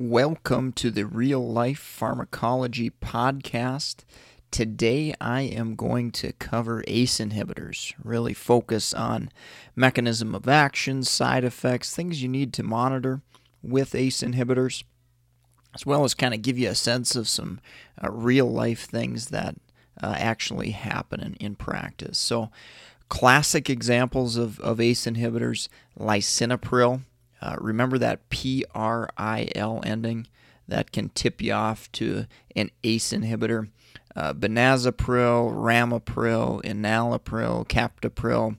Welcome to the Real Life Pharmacology Podcast. Today I am going to cover ACE inhibitors, really focus on mechanism of action, side effects, things you need to monitor with ACE inhibitors, as well as kind of give you a sense of some uh, real life things that uh, actually happen in, in practice. So, classic examples of, of ACE inhibitors lisinopril. Uh, remember that PRIL ending that can tip you off to an ACE inhibitor. Uh, benazepril, ramipril, enalapril, captopril,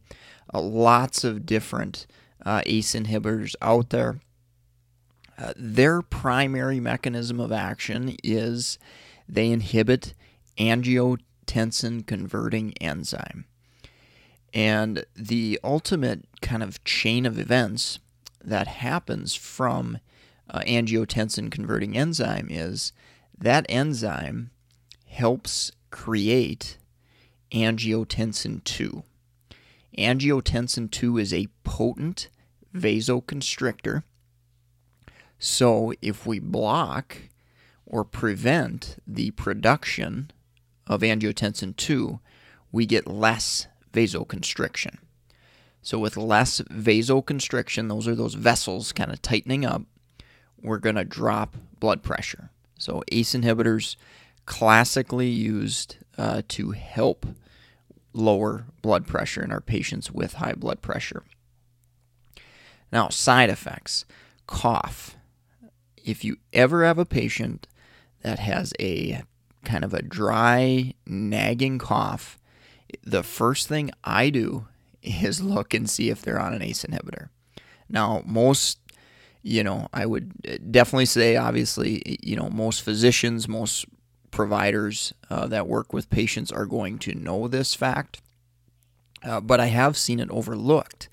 uh, lots of different uh, ACE inhibitors out there. Uh, their primary mechanism of action is they inhibit angiotensin converting enzyme. And the ultimate kind of chain of events that happens from uh, angiotensin converting enzyme is that enzyme helps create angiotensin 2. Angiotensin 2 is a potent vasoconstrictor. So if we block or prevent the production of angiotensin 2, we get less vasoconstriction. So, with less vasoconstriction, those are those vessels kind of tightening up, we're going to drop blood pressure. So, ACE inhibitors classically used uh, to help lower blood pressure in our patients with high blood pressure. Now, side effects cough. If you ever have a patient that has a kind of a dry, nagging cough, the first thing I do is look and see if they're on an ACE inhibitor. Now, most, you know, I would definitely say, obviously, you know, most physicians, most providers uh, that work with patients are going to know this fact. Uh, but I have seen it overlooked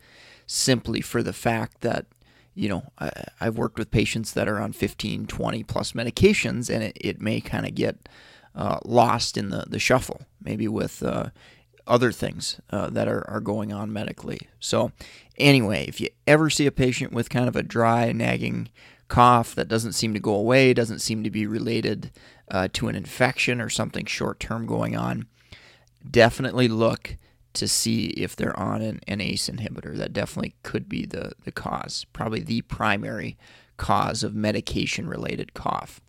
simply for the fact that, you know, I, have worked with patients that are on 15, 20 plus medications, and it, it may kind of get uh, lost in the, the shuffle, maybe with, uh, other things uh, that are, are going on medically. So, anyway, if you ever see a patient with kind of a dry, nagging cough that doesn't seem to go away, doesn't seem to be related uh, to an infection or something short term going on, definitely look to see if they're on an, an ACE inhibitor. That definitely could be the, the cause, probably the primary cause of medication related cough.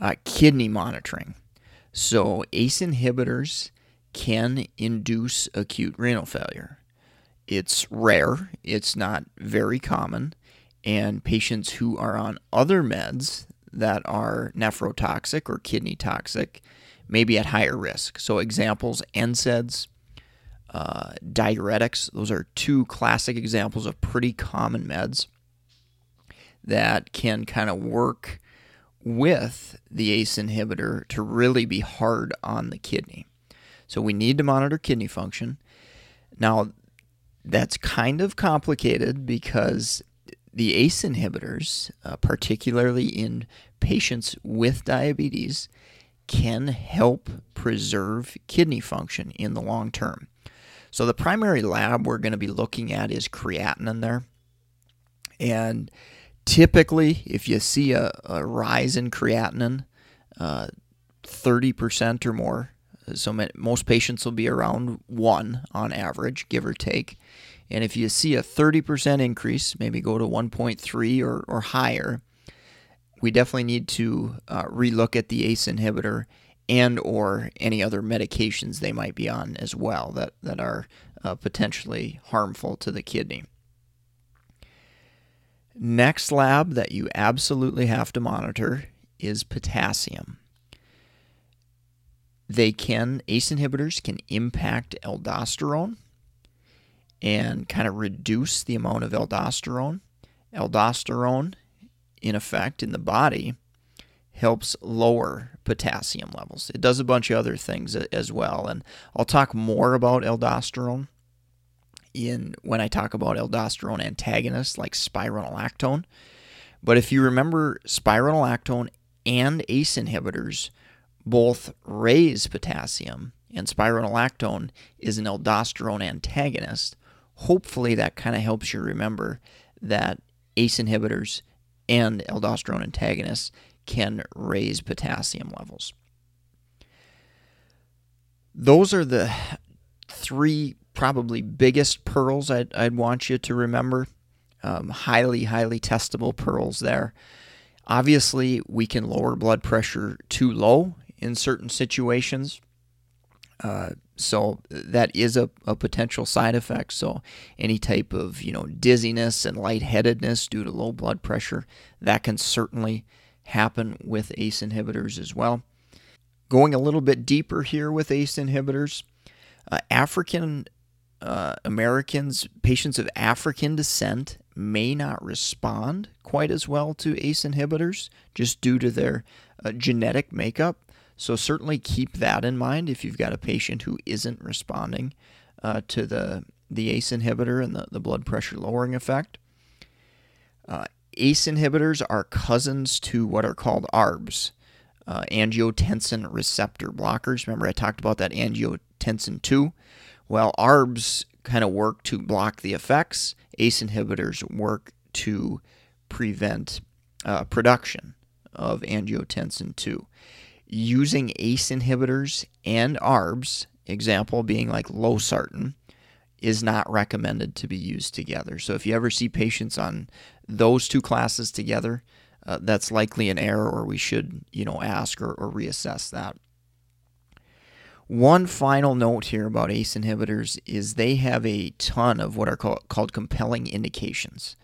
Uh, kidney monitoring. So, ACE inhibitors can induce acute renal failure. It's rare, it's not very common, and patients who are on other meds that are nephrotoxic or kidney toxic may be at higher risk. So, examples NSAIDs, uh, diuretics, those are two classic examples of pretty common meds that can kind of work with the ACE inhibitor to really be hard on the kidney. So we need to monitor kidney function. Now, that's kind of complicated because the ACE inhibitors, uh, particularly in patients with diabetes, can help preserve kidney function in the long term. So, the primary lab we're going to be looking at is creatinine there. And typically, if you see a, a rise in creatinine, uh, 30% or more, so most patients will be around one on average, give or take. And if you see a 30% increase, maybe go to 1.3 or, or higher, we definitely need to uh, relook at the ACE inhibitor and or any other medications they might be on as well that, that are uh, potentially harmful to the kidney. Next lab that you absolutely have to monitor is potassium they can, ACE inhibitors can impact aldosterone and kind of reduce the amount of aldosterone. Aldosterone, in effect, in the body, helps lower potassium levels. It does a bunch of other things as well. And I'll talk more about aldosterone in when I talk about aldosterone antagonists like spironolactone. But if you remember, spironolactone and ACE inhibitors both raise potassium, and spironolactone is an aldosterone antagonist. Hopefully, that kind of helps you remember that ACE inhibitors and aldosterone antagonists can raise potassium levels. Those are the three probably biggest pearls I'd, I'd want you to remember. Um, highly, highly testable pearls there. Obviously, we can lower blood pressure too low in certain situations. Uh, so that is a, a potential side effect. So any type of you know dizziness and lightheadedness due to low blood pressure that can certainly happen with ACE inhibitors as well. Going a little bit deeper here with ACE inhibitors, uh, African uh, Americans, patients of African descent, may not respond quite as well to ACE inhibitors just due to their uh, genetic makeup. So, certainly keep that in mind if you've got a patient who isn't responding uh, to the, the ACE inhibitor and the, the blood pressure lowering effect. Uh, ACE inhibitors are cousins to what are called ARBs, uh, angiotensin receptor blockers. Remember, I talked about that angiotensin 2. Well, ARBs kind of work to block the effects, ACE inhibitors work to prevent uh, production of angiotensin 2. Using ACE inhibitors and ARBs, example being like losartan, is not recommended to be used together. So if you ever see patients on those two classes together, uh, that's likely an error, or we should, you know, ask or, or reassess that. One final note here about ACE inhibitors is they have a ton of what are called, called compelling indications.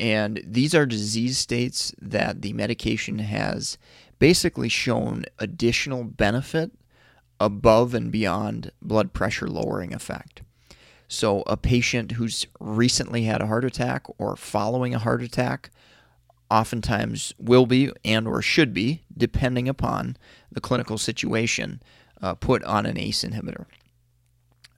And these are disease states that the medication has basically shown additional benefit above and beyond blood pressure lowering effect. So, a patient who's recently had a heart attack or following a heart attack oftentimes will be and or should be depending upon the clinical situation uh, put on an ACE inhibitor.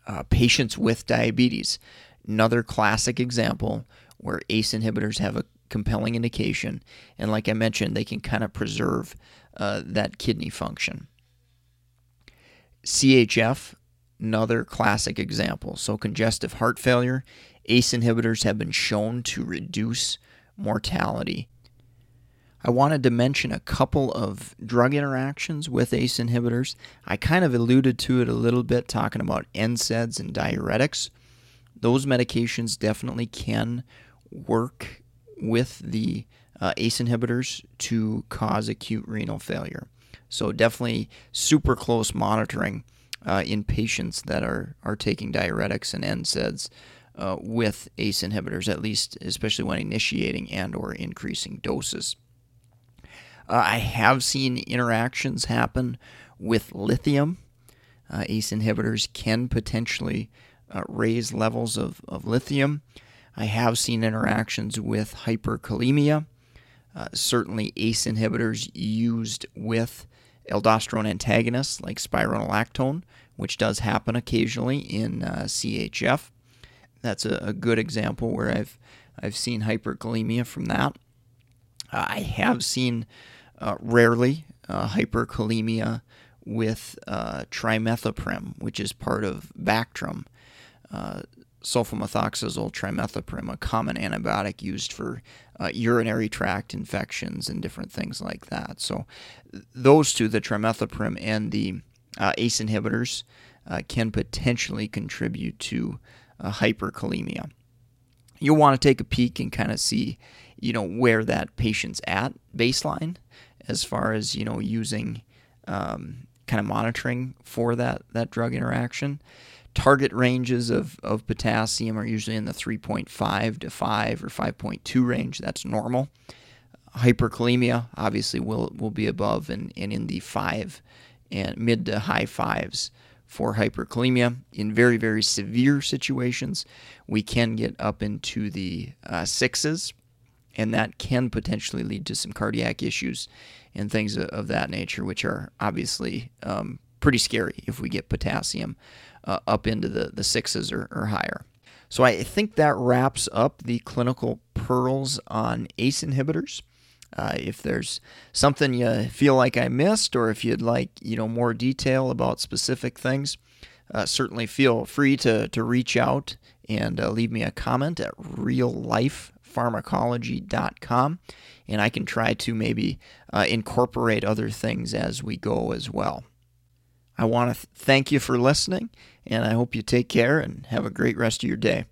Uh, patients with diabetes, another classic example where ACE inhibitors have a compelling indication, and like I mentioned, they can kind of preserve uh, that kidney function. CHF, another classic example. So, congestive heart failure, ACE inhibitors have been shown to reduce mortality I wanted to mention a couple of drug interactions with ACE inhibitors. I kind of alluded to it a little bit talking about NSAIDs and diuretics. Those medications definitely can work with the uh, ACE inhibitors to cause acute renal failure. So, definitely super close monitoring uh, in patients that are, are taking diuretics and NSAIDs uh, with ACE inhibitors, at least, especially when initiating and or increasing doses. Uh, I have seen interactions happen with lithium. Uh, ACE inhibitors can potentially uh, raise levels of, of lithium. I have seen interactions with hyperkalemia. Uh, certainly, ACE inhibitors used with aldosterone antagonists like spironolactone, which does happen occasionally in uh, CHF. That's a, a, good example where I've I've seen hyperkalemia from that. Uh, I have seen uh, rarely uh, hyperkalemia with uh, trimethoprim, which is part of Bactrim. Uh, sulfamethoxazole trimethoprim, a common antibiotic used for uh, urinary tract infections and different things like that. So, those two, the trimethoprim and the uh, ACE inhibitors, uh, can potentially contribute to hyperkalemia. You'll want to take a peek and kind of see, you know, where that patient's at baseline as far as you know using um, kind of monitoring for that that drug interaction. Target ranges of, of potassium are usually in the 3.5 to 5 or 5.2 range. That's normal. Hyperkalemia obviously will will be above and, and in the 5 and mid to high 5s for hyperkalemia. In very, very severe situations, we can get up into the uh, sixes and that can potentially lead to some cardiac issues and things of that nature, which are obviously um, pretty scary if we get potassium uh, up into the, the sixes or, or higher. So I think that wraps up the clinical pearls on ACE inhibitors. Uh, if there's something you feel like I missed, or if you'd like you know more detail about specific things, uh, certainly feel free to to reach out and uh, leave me a comment at reallifepharmacology.com, and I can try to maybe uh, incorporate other things as we go as well. I want to th- thank you for listening, and I hope you take care and have a great rest of your day.